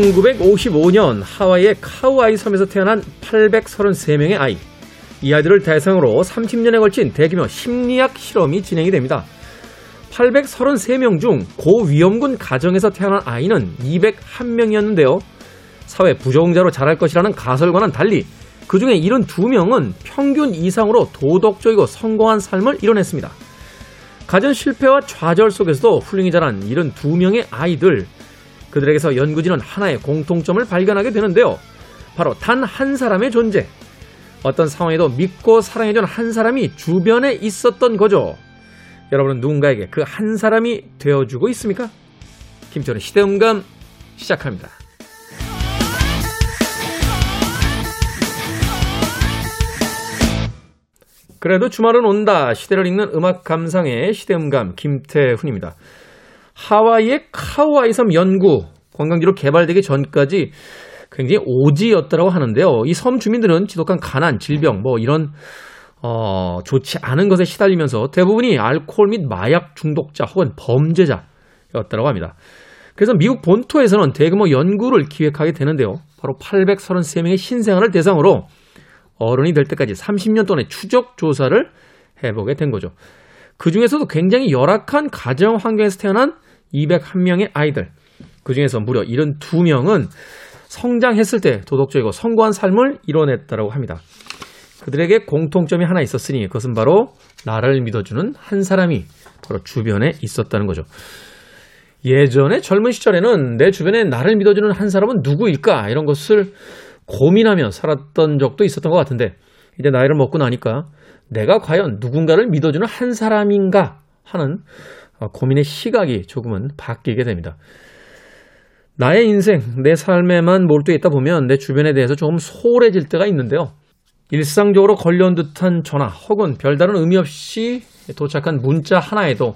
1955년 하와이의 카우아이 섬에서 태어난 833명의 아이. 이 아이들을 대상으로 30년에 걸친 대규모 심리학 실험이 진행이 됩니다. 833명 중 고위험군 가정에서 태어난 아이는 201명이었는데요. 사회 부정자로 자랄 것이라는 가설과는 달리 그 중에 72명은 평균 이상으로 도덕적이고 성공한 삶을 이뤄냈습니다. 가전 실패와 좌절 속에서도 훌륭히 자란 72명의 아이들, 그들에게서 연구진은 하나의 공통점을 발견하게 되는데요. 바로 단 한 사람의 존재. 어떤 상황에도 믿고 사랑해준 한 사람이 주변에 있었던 거죠. 여러분은 누군가에게 그 한 사람이 되어주고 있습니까? 김철의 시대음감 시작합니다. 그래도 주말은 온다. 시대를 읽는 음악 감상의 시대음감 김태훈입니다. 하와이의 카우아이 섬 연구 관광지로 개발되기 전까지 굉장히 오지였다고 하는데요. 이 섬 주민들은 지독한 가난, 질병, 뭐 이런 어, 좋지 않은 것에 시달리면서 대부분이 알코올 및 마약 중독자 혹은 범죄자였다고 합니다. 그래서 미국 본토에서는 대규모 연구를 기획하게 되는데요. 바로 833명의 신생아를 대상으로 어른이 될 때까지 30년 동안의 추적 조사를 해보게 된 거죠. 그 중에서도 굉장히 열악한 가정 환경에서 태어난 201명의 아이들, 그 중에서 무려 72명은 성장했을 때 도덕적이고 성공한 삶을 이뤄냈다고 합니다. 그들에게 공통점이 하나 있었으니 그것은 바로 나를 믿어주는 한 사람이 바로 주변에 있었다는 거죠. 예전에 젊은 시절에는 내 주변에 나를 믿어주는 한 사람은 누구일까 이런 것을 고민하며 살았던 적도 있었던 것 같은데 이제 나이를 먹고 나니까 내가 과연 누군가를 믿어주는 한 사람인가 하는 어, 고민의 시각이 조금은 바뀌게 됩니다. 나의 인생, 내 삶에만 몰두해 있다 보면 내 주변에 대해서 조금 소홀해질 때가 있는데요. 일상적으로 걸려온 듯한 전화 혹은 별다른 의미 없이 도착한 문자 하나에도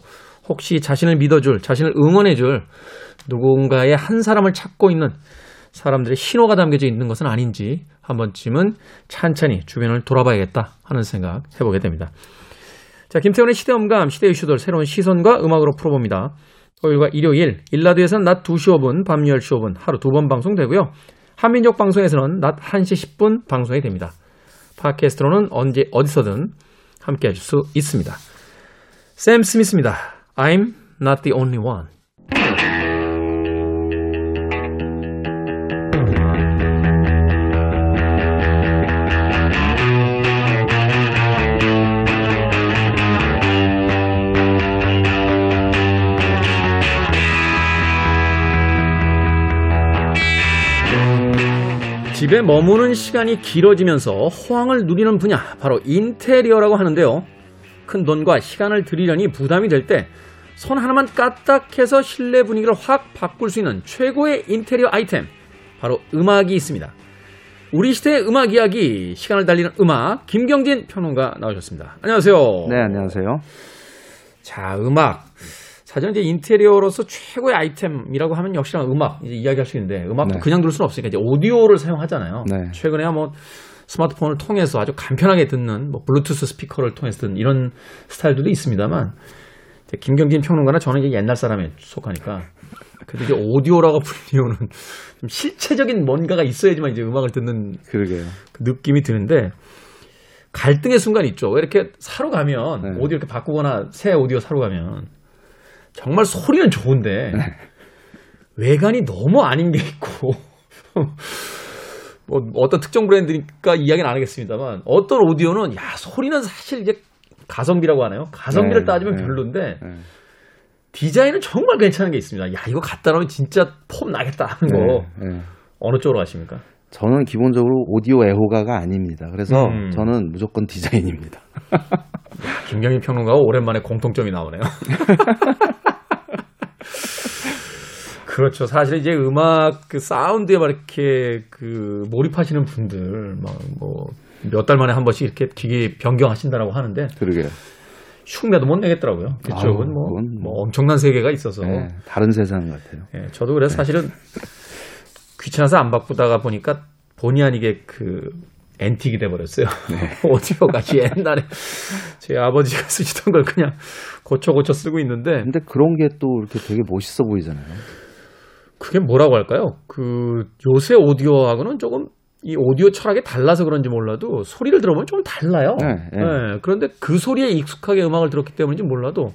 혹시 자신을 믿어줄, 자신을 응원해줄 누군가의 한 사람을 찾고 있는 사람들의 신호가 담겨져 있는 것은 아닌지 한 번쯤은 찬찬히 주변을 돌아봐야겠다 하는 생각 해보게 됩니다. 자, 김태훈의 시대음감, 시대 이슈들 새로운 시선과 음악으로 풀어봅니다. 토요일과 일요일, 일라드에서는 낮 2시 5분, 밤 10시 5분 하루 두 번 방송되고요. 한민족 방송에서는 낮 1시 10분 방송이 됩니다. 팟캐스트로는 언제 어디서든 함께 하실 수 있습니다. 샘 스미스입니다. I'm not the only one. 집에 머무는 시간이 길어지면서 호황을 누리는 분야, 바로 인테리어라고 하는데요. 큰 돈과 시간을 들이려니 부담이 될 때 손 하나만 까딱해서 실내 분위기를 확 바꿀 수 있는 최고의 인테리어 아이템, 바로 음악이 있습니다. 우리 시대의 음악 이야기, 시간을 달리는 음악, 김경진 평론가 나오셨습니다. 안녕하세요. 네, 안녕하세요. 자, 음악. 사실은 이제 인테리어로서 최고의 아이템이라고 하면 역시나 음악 이제 이야기할 수 있는데 음악도 네. 그냥 들을 수는 없으니까 이제 오디오를 사용하잖아요. 네. 최근에야 뭐 스마트폰을 통해서 아주 간편하게 듣는 뭐 블루투스 스피커를 통해서 듣는 이런 스타일들도 있습니다만 김경진 평론가나 저는 이제 옛날 사람에 속하니까 그래도 이제 오디오라고 불리는 좀 실체적인 뭔가가 있어야지만 이제 음악을 듣는 그러게요. 그 느낌이 드는데 갈등의 순간 있죠. 왜 이렇게 사러 가면 네. 오디오 이렇게 바꾸거나 새 오디오 사러 가면 정말 소리는 좋은데 네. 외관이 너무 아닌 게 있고 뭐 어떤 특정 브랜드니까 이야기는 안 하겠습니다만 어떤 오디오는 야 소리는 사실 이제 가성비라고 하나요? 가성비를 네, 따지면 네. 별론데 네. 디자인은 정말 괜찮은 게 있습니다. 야 이거 갖다 놓으면 진짜 폼 나겠다 하는 거 네, 네. 어느 쪽으로 가십니까? 저는 기본적으로 오디오 애호가가 아닙니다. 그래서 음. 저는 무조건 디자인입니다. 김경희 평론가가 오랜만에 공통점이 나오네요. 그렇죠. 사실 이제 음악 그 사운드에 막 이렇게 그 몰입하시는 분들 막 뭐 몇 달 만에 한 번씩 이렇게 기계 변경하신다라고 하는데 그러게요. 흉내도 못 내겠더라고요. 그쪽은 뭐, 그건 뭐 엄청난 세계가 있어서 네, 다른 세상 같아요. 예, 저도 그래서 사실은 귀찮아서 안 바꾸다가 보니까 본의 아니게 그 앤틱이 돼버렸어요. 오디오가 옛날에 제 아버지가 쓰시던 걸 그냥 고쳐 고쳐 쓰고 있는데 근데 그런 게 또 이렇게 되게 멋있어 보이잖아요. 그게 뭐라고 할까요? 그 요새 오디오하고는 조금 이 오디오 철학이 달라서 그런지 몰라도 소리를 들어보면 좀 달라요. 네, 네. 예, 그런데 그 소리에 익숙하게 음악을 들었기 때문인지 몰라도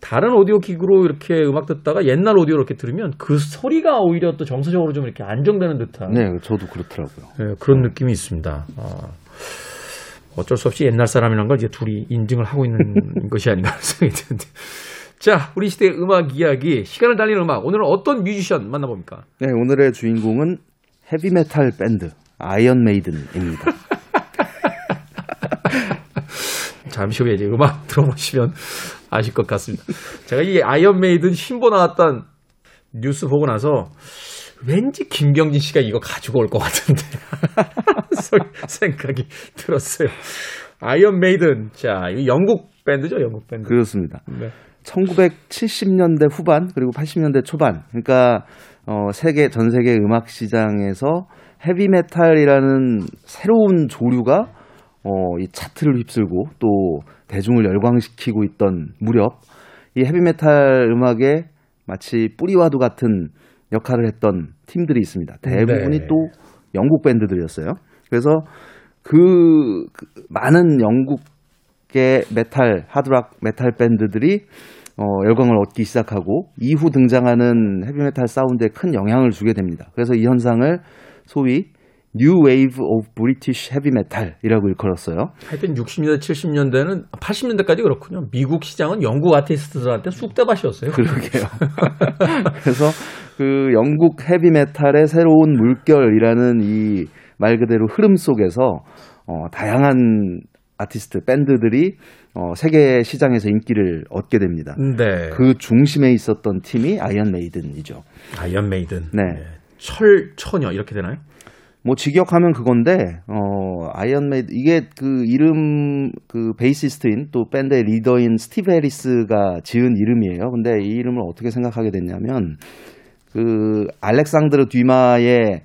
다른 오디오 기구로 이렇게 음악 듣다가 옛날 오디오로 이렇게 들으면 그 소리가 오히려 또 정서적으로 좀 이렇게 안정되는 듯한 네, 저도 그렇더라고요. 예, 그런 느낌이 있습니다. 아, 어쩔 수 없이 옛날 사람이라는 걸 이제 둘이 인증을 하고 있는 것이 아닌가 생각이 드는데. 자, 우리 시대의 음악 이야기, 시간을 달리는 음악. 오늘은 어떤 뮤지션 만나봅니까? 네, 오늘의 주인공은 헤비메탈 밴드 아이언 메이든입니다. 잠시 후에 이제 음악 들어보시면 아실 것 같습니다. 제가 이 아이언 메이든 신보 나왔던 뉴스 보고 나서 왠지 김경진 씨가 이거 가지고 올 것 같은데 생각이 들었어요. 아이언 메이든, 자, 이 영국 밴드죠, 영국 밴드. 그렇습니다. 네. 1970년대 후반 그리고 80년대 초반 그러니까 어, 세계 전 세계 음악 시장에서 헤비 메탈이라는 새로운 조류가 어, 이 차트를 휩쓸고 또 대중을 열광시키고 있던 무렵 이 헤비 메탈 음악에 마치 뿌리와도 같은 역할을 했던 팀들이 있습니다. 대부분이 네. 또 영국 밴드들이었어요. 그래서 그, 그 많은 영국 의 메탈 하드락 메탈 밴드들이 어, 열광을 얻기 시작하고 이후 등장하는 헤비메탈 사운드에 큰 영향을 주게 됩니다. 그래서 이 현상을 소위 New Wave of British Heavy Metal이라고 일컬었어요. 하여튼 60년대, 70년대는 80년대까지 그렇군요. 미국 시장은 영국 아티스트들한테 쑥대밭이었어요. 그러게요. 그래서 그 영국 헤비메탈의 새로운 물결이라는 이 말 그대로 흐름 속에서 어, 다양한 아티스트 밴드들이 어, 세계 시장에서 인기를 얻게 됩니다. 네. 그 중심에 있었던 팀이 아이언 메이든이죠. 아이언 메이든. 네. 철 처녀 이렇게 되나요? 뭐 직역하면 그건데 어 아이언 메이든 이게 그 이름 그 베이시스트인 또 밴드의 리더인 스티브 해리스가 지은 이름이에요. 근데 이 이름을 어떻게 생각하게 됐냐면 그 알렉산드르 뒤마의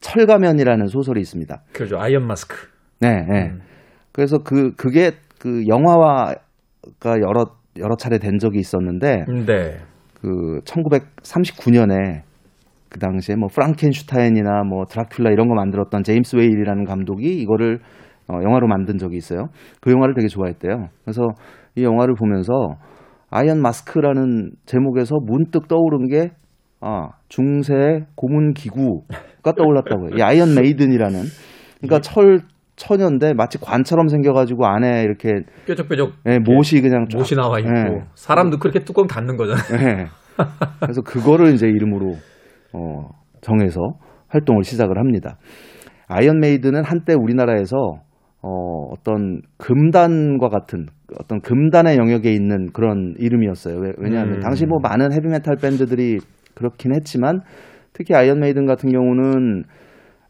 철가면이라는 소설이 있습니다. 그죠. Iron Mask. 네, 네. 음. 그래서 그 그게 그 영화화가 여러 여러 차례 된 적이 있었는데 네. 그 1939년에 그 당시에 뭐 프랑켄슈타인이나 뭐 드라큘라 이런 거 만들었던 제임스 웨일이라는 감독이 이거를 어, 영화로 만든 적이 있어요. 그 영화를 되게 좋아했대요. 그래서 이 영화를 보면서 Iron Mask라는 제목에서 문득 떠오른 게 아, 중세 고문 기구가 떠올랐다고요. 이 Iron Maiden이라는 그러니까 철 처년데 마치 관처럼 생겨가지고 안에 이렇게 뾰족뾰족 예, 못이 그냥 쫙 못이 나와 있고 예. 사람도 그렇게 뚜껑 닫는 거잖아요. 네. 그래서 그거를 이제 이름으로 어, 정해서 활동을 시작을 합니다. Iron Maiden은 한때 우리나라에서 어, 어떤 금단과 같은 어떤 금단의 영역에 있는 그런 이름이었어요. 왜, 왜냐하면 음. 당시 뭐 많은 헤비메탈 밴드들이 그렇긴 했지만 특히 Iron Maiden 같은 경우는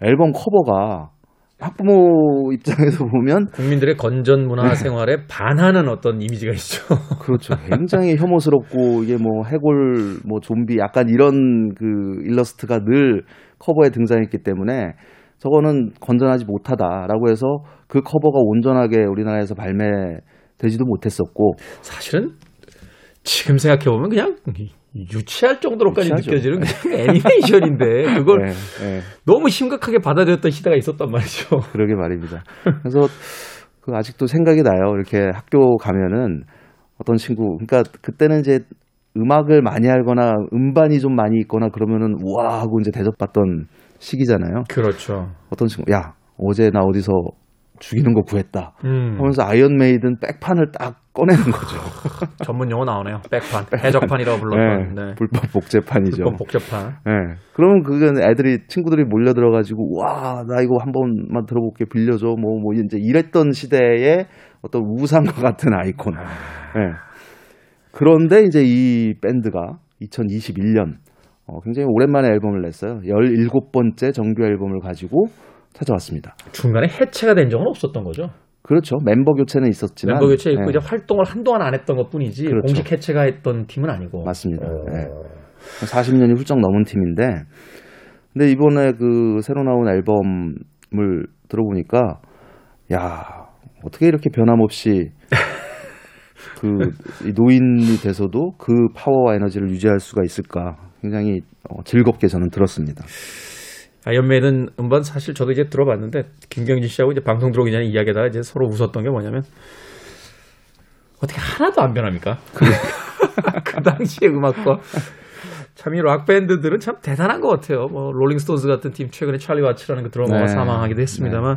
앨범 커버가 학부모 입장에서 보면 국민들의 건전 문화 생활에 반하는 어떤 이미지가 있죠. 그렇죠. 굉장히 혐오스럽고 이게 뭐 해골, 뭐 좀비 약간 이런 그 일러스트가 늘 커버에 등장했기 때문에 저거는 건전하지 못하다라고 해서 그 커버가 온전하게 우리나라에서 발매되지도 못했었고 사실은 지금 생각해 보면 그냥 유치할 정도로까지 유치하죠. 느껴지는 그냥 애니메이션인데 그걸 네, 네, 너무 심각하게 받아들였던 시대가 있었단 말이죠. 그러게 말입니다. 그래서 그 아직도 생각이 나요. 이렇게 학교 가면은 어떤 친구, 그러니까 그때는 이제 음악을 많이 알거나 음반이 좀 많이 있거나 그러면은 우와 하고 이제 대접받던 시기잖아요. 그렇죠. 어떤 친구, 야, 어제 나 어디서 죽이는 거 구했다. 음, 하면서 Iron Maiden 백판을 딱 꺼내는 거죠. 전문 용어 나오네요. 백판, 해적판이라고 불렀던. 네. 불법 복제판이죠. 불법 복제판. 네. 그러면 그건 애들이, 친구들이 몰려 들어가지고, 와, 나 이거 한 번만 들어볼게, 빌려줘. 뭐, 뭐, 이제 이랬던 시대의 어떤 우상과 같은 아이콘. 네. 그런데 이제 이 밴드가 2021년, 어, 굉장히 오랜만에 앨범을 냈어요. 17번째 정규 앨범을 가지고 찾아왔습니다. 중간에 해체가 된 적은 없었던 거죠. 그렇죠. 멤버 교체는 있었지만. 멤버 교체 있고 네, 이제 활동을 한동안 안 했던 것 뿐이지 그렇죠. 공식 해체가 했던 팀은 아니고. 맞습니다. 어. 네. 40년이 훌쩍 넘은 팀인데, 근데 이번에 그 새로 나온 앨범을 들어보니까, 야 어떻게 이렇게 변함없이 그이 노인이 돼서도 그 파워와 에너지를 유지할 수가 있을까 굉장히 어, 즐겁게 저는 들었습니다. Iron Maiden 음반 사실 저도 이제 들어봤는데 김경진 씨하고 이제 방송 들어오기 전에 이야기하다가 이제 서로 웃었던 게 뭐냐면 어떻게 하나도 안 변합니까? 그 당시의 음악과 참 이 락 밴드들은 참 대단한 것 같아요. 뭐 Rolling Stones 같은 팀 최근에 찰리 와츠라는 그 드러머가 네. 사망하기도 했습니다만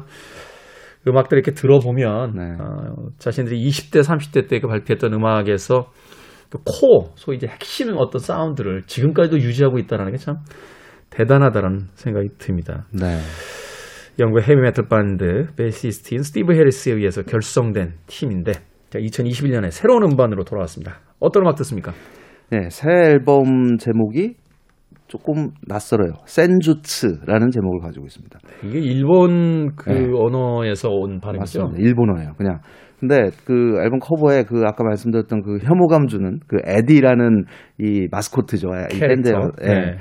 음악들 이렇게 들어보면 네. 어, 자신들이 20대 30대 때 그 발표했던 음악에서 그 코어 소위 이제 핵심 어떤 사운드를 지금까지도 유지하고 있다는 게 참 대단하다는 생각이 듭니다. 네. 영국의 헤비 메탈 밴드 베이시스트인 스티브 해리스에 의해서 결성된 팀인데 자, 2021년에 새로운 음반으로 돌아왔습니다. 어떤 음악 듣습니까? 네, 새 앨범 제목이 조금 낯설어요. Senjutsu라는 제목을 가지고 있습니다. 이게 일본 그 네. 언어에서 온 발음이죠. 맞습니다. 일본어예요, 그냥. 근데 그 앨범 커버에 그 아까 말씀드렸던 그 혐오감 주는 그 에디라는 이 마스코트죠. 이 밴드 캐릭터. 예. 네.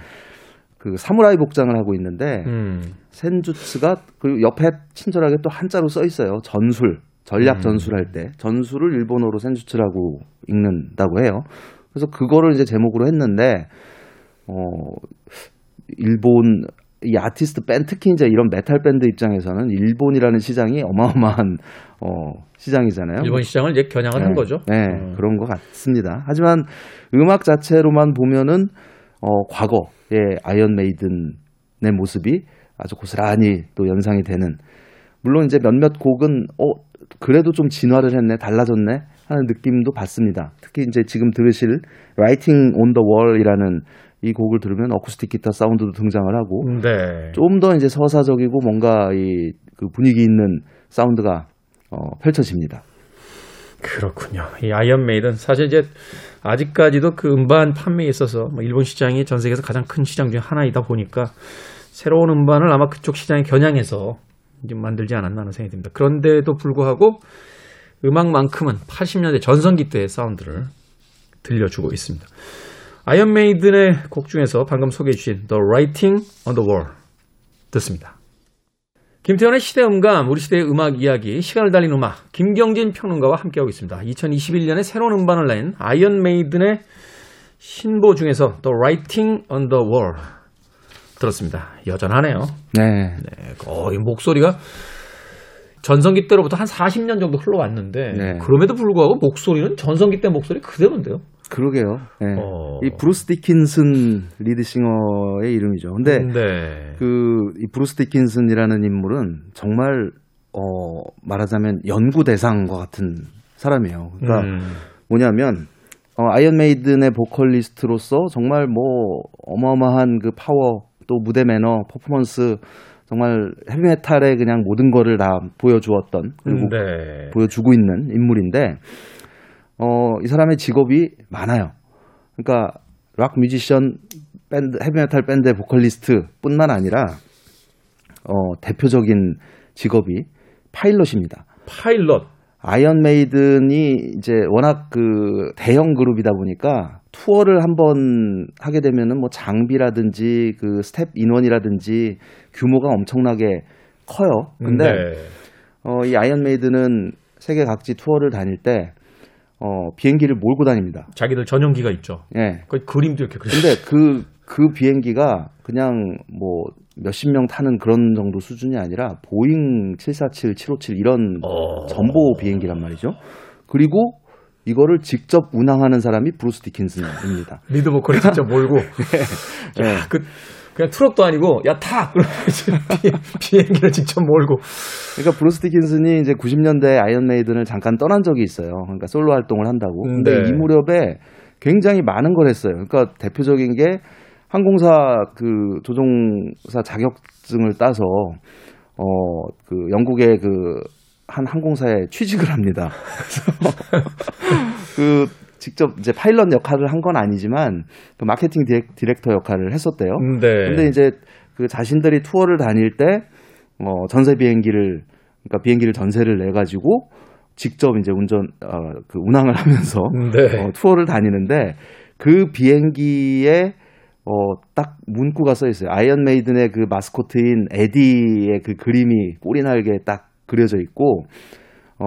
그 사무라이 복장을 하고 있는데 음. Senjutsu가 그 옆에 친절하게 또 한자로 써 있어요. 전술, 전략 음. 전술할 때 전술을 일본어로 Senjutsu라고 읽는다고 해요. 그래서 그거를 이제 제목으로 했는데 어 일본 이 아티스트 밴드 특히 이제 이런 메탈 밴드 입장에서는 일본이라는 시장이 어마어마한 어 시장이잖아요. 일본 시장을 이제 겨냥을 한 거죠. 네, 어. 그런 것 같습니다. 하지만 음악 자체로만 보면은 어, 과거의 Iron Maiden의 모습이 아주 고스란히 또 연상이 되는. 물론 이제 몇몇 곡은 어 그래도 좀 진화를 했네, 달라졌네 하는 느낌도 받습니다. 특히 이제 지금 들으실 Writing on the Wall이라는 이 곡을 들으면 어쿠스틱 기타 사운드도 등장을 하고 네. 좀더 이제 서사적이고 뭔가 이 그 분위기 있는 사운드가 어, 펼쳐집니다. 그렇군요. 이 Iron Maiden 사실 이제 아직까지도 그 음반 판매에 있어서 뭐 일본 시장이 전 세계에서 가장 큰 시장 중에 하나이다 보니까 새로운 음반을 아마 그쪽 시장에 겨냥해서 이제 만들지 않았나 하는 생각이 듭니다. 그런데도 불구하고 음악만큼은 80년대 전성기 때의 사운드를 들려주고 있습니다. Iron Maiden의 곡 중에서 방금 소개해 주신 The Writing on the Wall 듣습니다. 김태현의 시대음감, 우리 시대의 음악 이야기, 시간을 달린 음악, 김경진 평론가와 함께하고 있습니다. 2021년에 새로운 음반을 낸 Iron Maiden의 신보 중에서 The Writing on the Wall 들었습니다. 여전하네요. 네. 네, 거의 목소리가 전성기 때로부터 한 40년 정도 흘러왔는데 네. 그럼에도 불구하고 목소리는 전성기 때 목소리 그대로인데요. 그러게요. 네. 어. 이 브루스 디킨슨 리드싱어의 이름이죠. 근데 네. 그이 브루스 디킨슨이라는 인물은 정말 어 말하자면 연구 대상과 같은 사람이에요. 그러니까 음, 뭐냐면 어 Iron Maiden의 보컬리스트로서 정말 뭐 어마어마한 그 파워 또 무대 매너 퍼포먼스 정말 헤비메탈의 그냥 모든 거를 다 보여주었던 그리고 네. 보여주고 있는 인물인데 어, 이 사람의 직업이 많아요. 그러니까 락 뮤지션 밴드 헤비메탈 밴드의 보컬리스트뿐만 아니라 어, 대표적인 직업이 파일럿입니다. 파일럿. 아이언 메이든이 이제 워낙 그 대형 그룹이다 보니까 투어를 한번 하게 되면은 뭐 장비라든지 그 스텝 인원이라든지 규모가 엄청나게 커요. 근데 네. 어, 이 아이언 메이든은 세계 각지 투어를 다닐 때 어, 비행기를 몰고 다닙니다. 자기들 전용기가 있죠. 예. 그 그림도 이렇게 그려. 근데 그, 그 비행기가 그냥 뭐 몇십 명 타는 그런 정도 수준이 아니라 보잉 747, 757 이런 어. 점보 비행기란 말이죠. 그리고 이거를 직접 운항하는 사람이 브루스 디킨슨입니다. 리드 보컬이 직접 몰고. 예. 야, 그 그냥 트럭도 아니고 야 타. 그러면서 비- 비행기를 직접 몰고. 그러니까 브루스 디킨슨이 이제 90년대 아이언 메이든을 잠깐 떠난 적이 있어요. 그러니까 솔로 활동을 한다고. 근데 네. 이 무렵에 굉장히 많은 걸 했어요. 그러니까 대표적인 게 항공사 그 조종사 자격증을 따서 어 그 영국의 그 한 항공사에 취직을 합니다. 그 직접 이제 파일럿 역할을 한 건 아니지만 그 마케팅 디렉, 디렉터 역할을 했었대요. 네. 근데 이제 그 자신들이 투어를 다닐 때 어, 전세 비행기를 그러니까 비행기를 전세를 내 가지고 직접 이제 운전 어, 그 운항을 하면서 네. 어, 투어를 다니는데 그 비행기에 어, 딱 문구가 써 있어요. 아이언 메이든의 그 마스코트인 에디의 그 그림이 꼬리 날개에 딱 그려져 있고 어,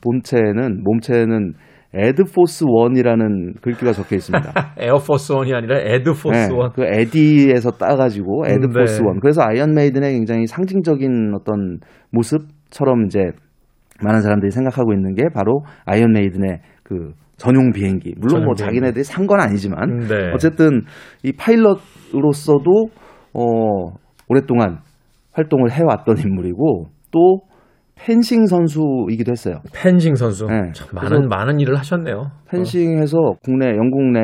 본체는 몸체는 Ed Force One이라는 글귀가 적혀 있습니다. Air Force One이 아니라 Ed Force 네, One. 그 에디에서 따가지고 Ed Force 네. One. 그래서 아이언 메이든의 굉장히 상징적인 어떤 모습처럼 이제 많은 사람들이 생각하고 있는 게 바로 아이언 메이든의 그 전용 비행기. 물론 전용 뭐 비행기. 자기네들이 산 건 아니지만 네. 어쨌든 이 파일럿으로서도 어 오랫동안 활동을 해왔던 인물이고 또 펜싱 선수이기도 했어요. 펜싱 선수. 네. 참 많은 많은 일을 하셨네요. 펜싱에서 국내 영국 내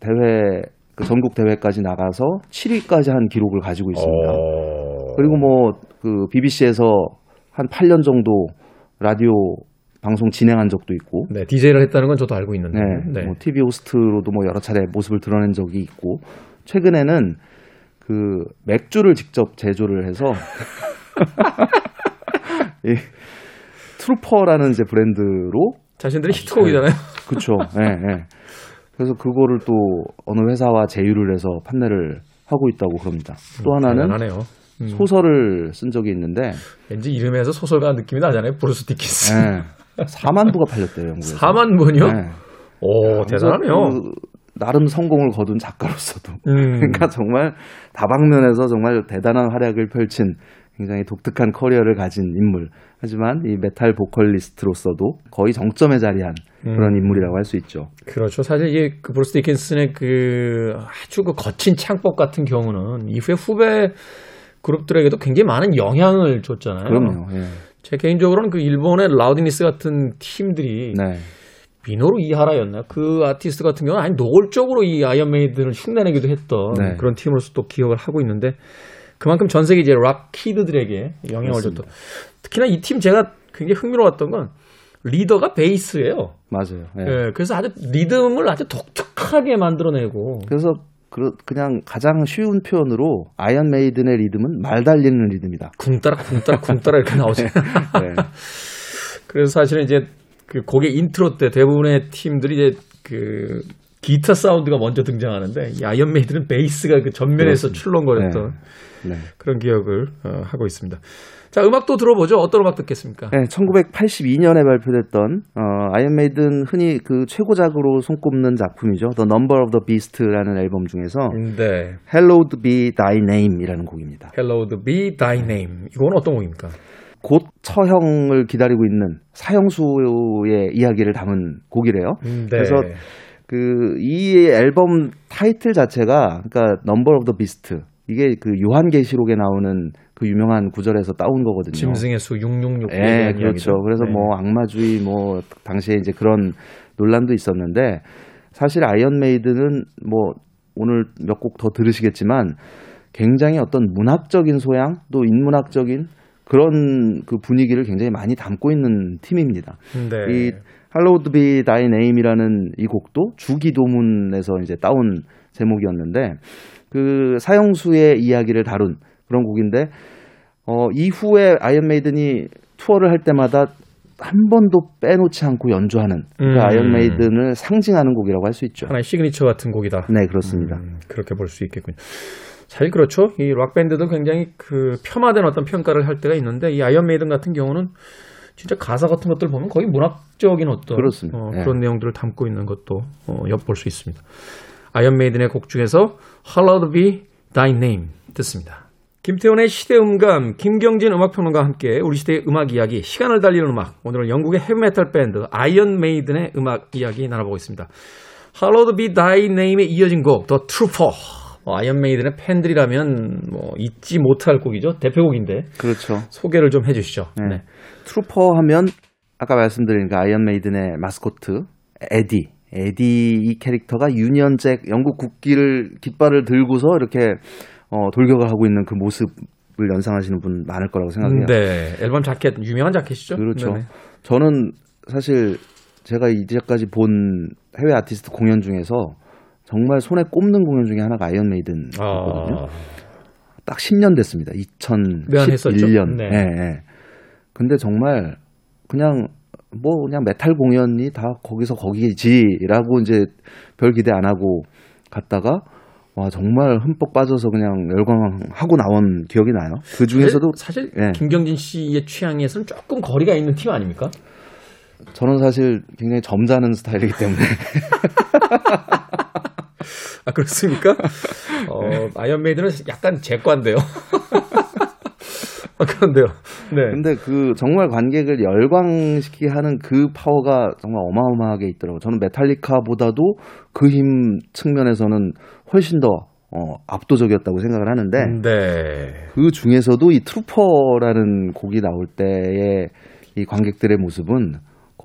대회 그 전국 대회까지 나가서 7위까지 한 기록을 가지고 있습니다. 어... 그리고 뭐 그 BBC에서 한 8년 정도 라디오 방송 진행한 적도 있고, 네, DJ를 했다는 건 저도 알고 있는데. 네, 뭐 TV host로도 뭐 여러 차례 모습을 드러낸 적이 있고, 최근에는 그 맥주를 직접 제조를 해서 이 트루퍼라는 이제 브랜드로 자신들이 히트곡이잖아요. 그렇죠. 예, 예. 그래서 그거를 또 어느 회사와 제휴를 해서 판매를 하고 있다고 그럽니다. 또 하나는 대단하네요. 음. 소설을 쓴 적이 있는데 왠지 이름에서 소설가 느낌이 나잖아요. 브루스 디킨스. 예, 4만 부가 팔렸대요, 영국에서. 4만 부요? 네. 오, 대단하네요. 그 나름 성공을 거둔 작가로서도. 음. 그러니까 정말 다방면에서 정말 대단한 활약을 펼친 굉장히 독특한 커리어를 가진 인물. 하지만 이 메탈 보컬리스트로서도 거의 정점에 자리한 그런 음. 인물이라고 할 수 있죠. 그렇죠. 사실 이게 그 브루스 디킨슨의 그 아주 그 거친 창법 같은 경우는 이후에 후배 그룹들에게도 굉장히 많은 영향을 줬잖아요. 그럼요. 예. 제 개인적으로는 그 일본의 라우드니스 같은 팀들이 네. 미노루 니이하라였나요? 그 아티스트 같은 경우는 아니 노골적으로 이 아이언 메이든을 흉내내기도 했던 네. 그런 팀으로서 또 기억을 하고 있는데 그만큼 전 세계 이제 락 kid들에게 영향을. 줬던 특히나 이 팀 제가 굉장히 흥미로웠던 건 리더가 베이스예요. 맞아요. 예. 예, 그래서 아주 리듬을 아주 독특하게 만들어내고 그래서 그, 그냥 가장 쉬운 표현으로 아이언 메이든의 리듬은 말 달리는 리듬이다. 궁따라 궁따라 궁따라 이렇게 나오잖아요. 네. 그래서 사실은 이제 그 곡의 인트로 때 대부분의 팀들이 이제 그 기타 사운드가 먼저 등장하는데 이 아이언 메이든은 베이스가 그 전면에서 그렇습니다. 출렁거렸던 네. 그런 기억을 어, 하고 있습니다. 자, 음악도 들어보죠. 어떤 음악 듣겠습니까? 네, 1982년에 발표됐던 어, 아이언 메이든 흔히 그 최고작으로 손꼽는 작품이죠. The Number of the Beast라는 앨범 중에서 네. Hallowed Be Thy Name이라는 곡입니다. Hallowed be thy name. 이건 어떤 곡입니까? 곧 처형을 기다리고 있는 사형수의 이야기를 담은 곡이래요. 네. 그래서 그 이 앨범 타이틀 자체가 그러니까 Number of the Beast 이게 그 요한계시록에 나오는 그 유명한 구절에서 따온 거거든요. 짐승의 수 666. 예, 그렇죠. 그래서 네. 뭐 악마주의 뭐 당시에 이제 그런 논란도 있었는데 사실 아이언 메이든은 뭐 오늘 몇 곡 더 들으시겠지만 굉장히 어떤 문학적인 소양 또 인문학적인 그런 그 분위기를 굉장히 많이 담고 있는 팀입니다. 네. 이 Hallowed Be Thy Name이라는 이 곡도 주기도문에서 이제 따온 제목이었는데 그 사형수의 이야기를 다룬 그런 곡인데 어 이후에 아이언 메이든이 투어를 할 때마다 한 번도 빼놓지 않고 연주하는 그 음. 아이언 메이든을 상징하는 곡이라고 할 수 있죠. 하나의 시그니처 같은 곡이다. 네, 그렇습니다. 음, 그렇게 볼 수 있겠군요. 사실 그렇죠. 이 락 밴드도 굉장히 그 폄하된 어떤 평가를 할 때가 있는데 이 아이언 메이든 같은 경우는 진짜 가사 같은 것들 보면 거의 문학적인 어떤 그렇습니다. 어, 예. 그런 내용들을 담고 있는 것도 어, 엿볼 수 있습니다. 아이언 메이든의 곡 중에서 Hallowed Be Thy Name 듣습니다. 김태훈의 시대음감, 김경진 음악평론가와 함께 우리 시대의 음악 이야기, 시간을 달리는 음악. 오늘은 영국의 헤비메탈 밴드 아이언 메이든의 음악 이야기 나눠보고 있습니다. Hallowed Be Thy Name에 이어진 곡, The Trooper. 뭐 아이언 메이든의 팬들이라면 뭐 잊지 못할 곡이죠. 대표곡인데 그렇죠. 소개를 좀 해주시죠. 네. 네. Trooper 하면 아까 말씀드린 그 아이언 메이든의 마스코트 에디. 에디 이 캐릭터가 유니언 잭 영국 국기를 깃발을 들고서 이렇게 어, 돌격을 하고 있는 그 모습을 연상하시는 분 많을 거라고 생각해요. 네, 앨범 자켓 유명한 자켓이죠. 그렇죠. 네네. 저는 사실 제가 이제까지 본 해외 아티스트 공연 중에서 정말 손에 꼽는 공연 중에 하나가 아이언 메이든이거든요. 아, 딱 10년 됐습니다. 내한 했었죠. 2011년. 네. 예, 예. 근데 정말 그냥 뭐 그냥 메탈 공연이 다 거기서 거기지라고 이제 별 기대 안 하고 갔다가 와 정말 흠뻑 빠져서 그냥 열광하고 나온 기억이 나요. 그 중에서도 사실, 사실 예. 김경진 씨의 취향에서는 조금 거리가 있는 팀 아닙니까? 저는 사실 굉장히 점잖은 스타일이기 때문에 아 그렇습니까? 어, 아이언 메이든은 약간 제 과인데요. 아, 그런데요. 네. 근데 그 정말 관객을 열광시키게 하는 그 파워가 정말 어마어마하게 있더라고요. 저는 메탈리카보다도 그 힘 측면에서는 훨씬 더 어, 압도적이었다고 생각을 하는데 네. 그 중에서도 이 트루퍼라는 곡이 나올 때의 이 관객들의 모습은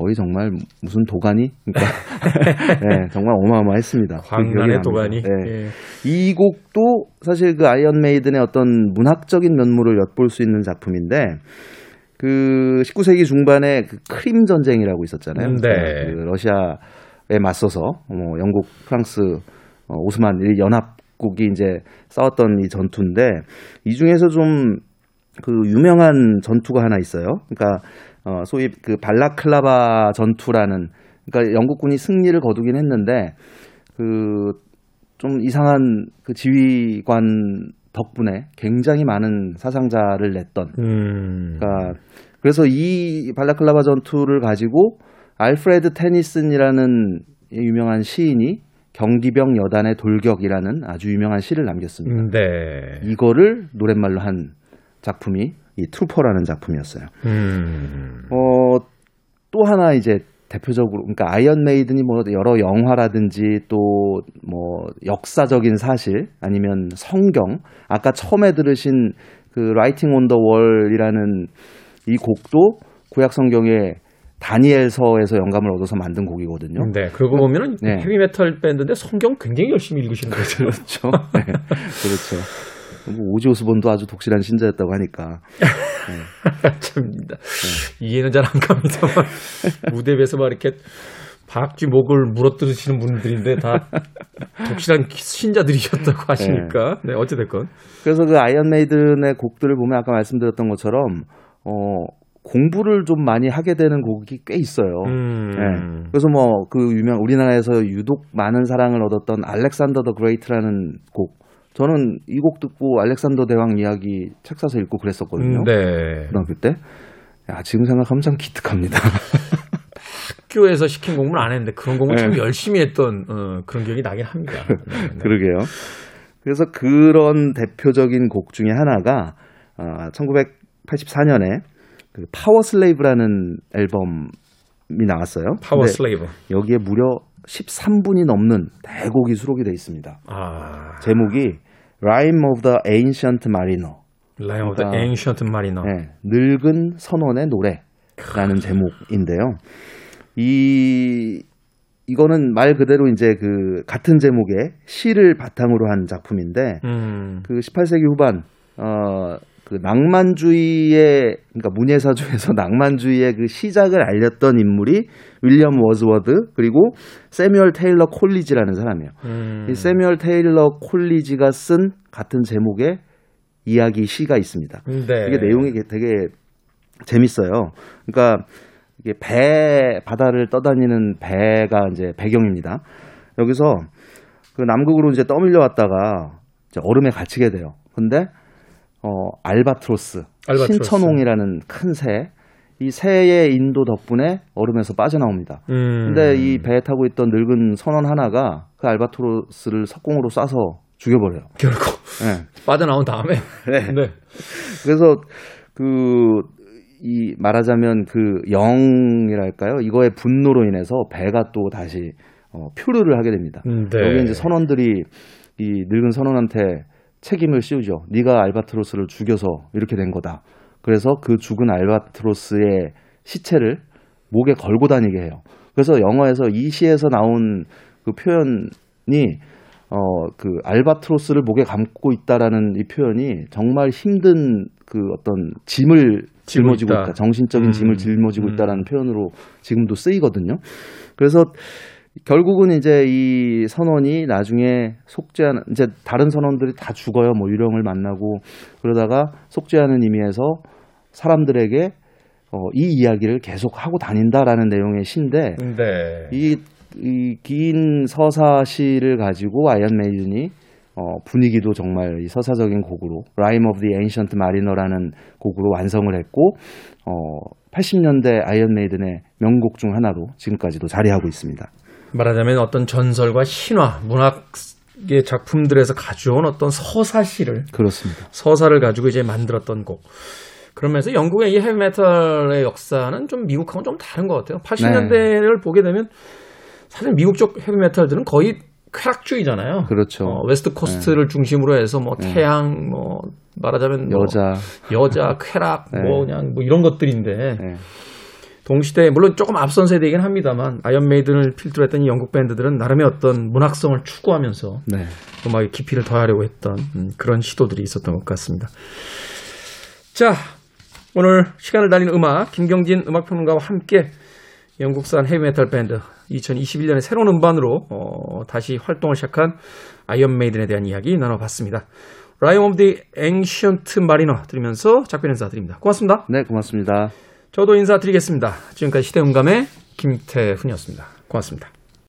거의 정말 무슨 도가니? 그러니까 네, 정말 어마어마했습니다. 그 광란의. 도가니. 네. 예. 이 곡도 사실 그 아이언 메이든의 어떤 문학적인 면모를 엿볼 수 있는 작품인데 그 19세기 중반에 그 크림 전쟁이라고 있었잖아요. 음, 네. 그 러시아에 맞서서 뭐 영국, 프랑스, 어, 오스만 이 연합국이 이제 싸웠던 이 전투인데 이 중에서 좀 그 유명한 전투가 하나 있어요. 그러니까 어, 소위 그 발라클라바 전투라는 그러니까 영국군이 승리를 거두긴 했는데 그 좀 이상한 그 지휘관 덕분에 굉장히 많은 사상자를 냈던 음. 그러니까 그래서 이 발라클라바 전투를 가지고 알프레드 테니슨이라는 이 유명한 시인이 경기병 여단의 돌격이라는 아주 유명한 시를 남겼습니다. 음, 네. 이거를 노랫말로 한 작품이 이 Trooper라는 작품이었어요. 음. 어, 또 하나 이제 대표적으로 그러니까 아이언 메이든이 뭐 여러 영화라든지 또 뭐 역사적인 사실 아니면 성경 아까 처음에 들으신 그 Writing on the Wall이라는 이 곡도 구약 성경의 다니엘서에서 영감을 얻어서 만든 곡이거든요. 네. 그러고 보면은 네. 헤비 메탈 밴드인데 성경 굉장히 열심히 읽으시는 거죠. 그렇죠. 네. 그렇죠. 뭐 오지 오스본도 아주 독실한 신자였다고 하니까. 참 이해는 잘 안 갑니다만 무대 위에서 막 이렇게 박쥐 목을 물어뜯으시는 분들인데 다 독실한 신자들이셨다고 하시니까 네, 어찌 됐건 그래서 그 아이언 메이든의 곡들을 보면 아까 말씀드렸던 것처럼 어 공부를 좀 많이 하게 되는 곡이 꽤 있어요. 음. 네. 그래서 뭐 그 유명 우리나라에서 유독 많은 사랑을 얻었던 Alexander the Great라는 곡. 저는 이 곡 듣고 알렉산더 대왕 이야기 책 사서 읽고 그랬었거든요. 음, 네. 고등학교 때. 야, 지금 생각하면 참 기특합니다. 학교에서 시킨 공부는 안 했는데 그런 공부 참 네. 열심히 했던 어, 그런 기억이 나긴 합니다. 네, 네. 그러게요. 그래서 그런 대표적인 곡 중에 하나가 어, 1984년에 그 Powerslave라는 앨범이 나왔어요. Powerslave. 여기에 무려 13분이 넘는 대곡이 수록이 돼 있습니다. 아. 제목이 Rime of the Ancient Mariner. Rime of the 그러니까- Ancient Mariner. 네, 늙은 선원의 노래라는 제목인데요. 이 이거는 말 그대로 이제 그 같은 제목의 시를 바탕으로 한 작품인데 음. 그 18세기 후반 어 그 낭만주의의 그러니까 문예사조에서 낭만주의의 그 시작을 알렸던 인물이 윌리엄 워즈워드 그리고 세뮤얼 테일러 콜리지라는 사람이에요. 음. 이 세뮤얼 테일러 콜리지가 쓴 같은 제목의 이야기 시가 있습니다. 네. 이게 내용이 되게 재밌어요. 그러니까 이게 배 바다를 떠다니는 배가 이제 배경입니다. 여기서 그 남극으로 이제 떠밀려 왔다가 이제 얼음에 갇히게 돼요. 근데 어 알바트로스, 알바트로스. 신천홍이라는 큰 새, 이 새의 인도 덕분에 얼음에서 빠져나옵니다. 음. 근데 이 배에 타고 있던 늙은 선원 하나가 그 알바트로스를 석공으로 쏴서 죽여버려요. 결국 네. 빠져나온 다음에 네. 네. 그래서 그 이 말하자면 그 영이랄까요? 이거의 분노로 인해서 배가 또 다시 어, 표류를 하게 됩니다. 음, 네. 여기 이제 선원들이 이 늙은 선원한테 책임을 씌우죠. 네가 알바트로스를 죽여서 이렇게 된 거다. 그래서 그 죽은 알바트로스의 시체를 목에 걸고 다니게 해요. 그래서 영어에서 이 시에서 나온 그 표현이 어 그 알바트로스를 목에 감고 있다라는 이 표현이 정말 힘든 그 어떤 짐을 짊어 짊어지고 있다. 있다. 정신적인 음, 짐을 짊어지고 음. 있다라는 표현으로 지금도 쓰이거든요. 그래서 결국은 이제 이 선원이 나중에 속죄하는 이제 다른 선원들이 다 죽어요. 뭐 유령을 만나고 그러다가 속죄하는 의미에서 사람들에게 어, 이 이야기를 계속 하고 다닌다라는 내용의 시인데 네. 이 이 긴 서사시를 가지고 아이언 메이든이 어, 어, 분위기도 정말 이 서사적인 곡으로 Rime of the Ancient Mariner라는 곡으로 완성을 했고 어, 80년대 아이언 메이든의 명곡 중 하나로 지금까지도 자리하고 있습니다. 말하자면 어떤 전설과 신화, 문학의 작품들에서 가져온 어떤 서사시를 그렇습니다. 서사를 가지고 이제 만들었던 곡. 그러면서 영국의 이 헤비메탈의 역사는 좀 미국하고는 좀 다른 것 같아요. 80년대를 보게 되면 사실 미국 쪽 헤비메탈들은 거의 쾌락주의잖아요. 그렇죠. 어, West Coast를 중심으로 해서 뭐 태양, 뭐 말하자면 뭐 여자 여자, 쾌락, 네. 뭐 그냥 뭐 이런 것들인데 네. 동시대 물론 조금 앞선 세대이긴 합니다만 아이언 메이든을 필두로 했던 이 영국 밴드들은 나름의 어떤 문학성을 추구하면서 네. 음악의 깊이를 더하려고 했던 음, 그런 시도들이 있었던 것 같습니다. 자, 오늘 시간을 달리는 음악 김경진 음악평론가와 함께 영국산 헤비메탈 밴드 2021년에 새로운 음반으로 어, 다시 활동을 시작한 아이언 메이든에 대한 이야기 나눠봤습니다. Rime of the Ancient Mariner 들으면서 작별 인사 드립니다. 고맙습니다. 네, 고맙습니다. 저도 인사드리겠습니다. 지금까지 시대음감의 김태훈이었습니다. 고맙습니다.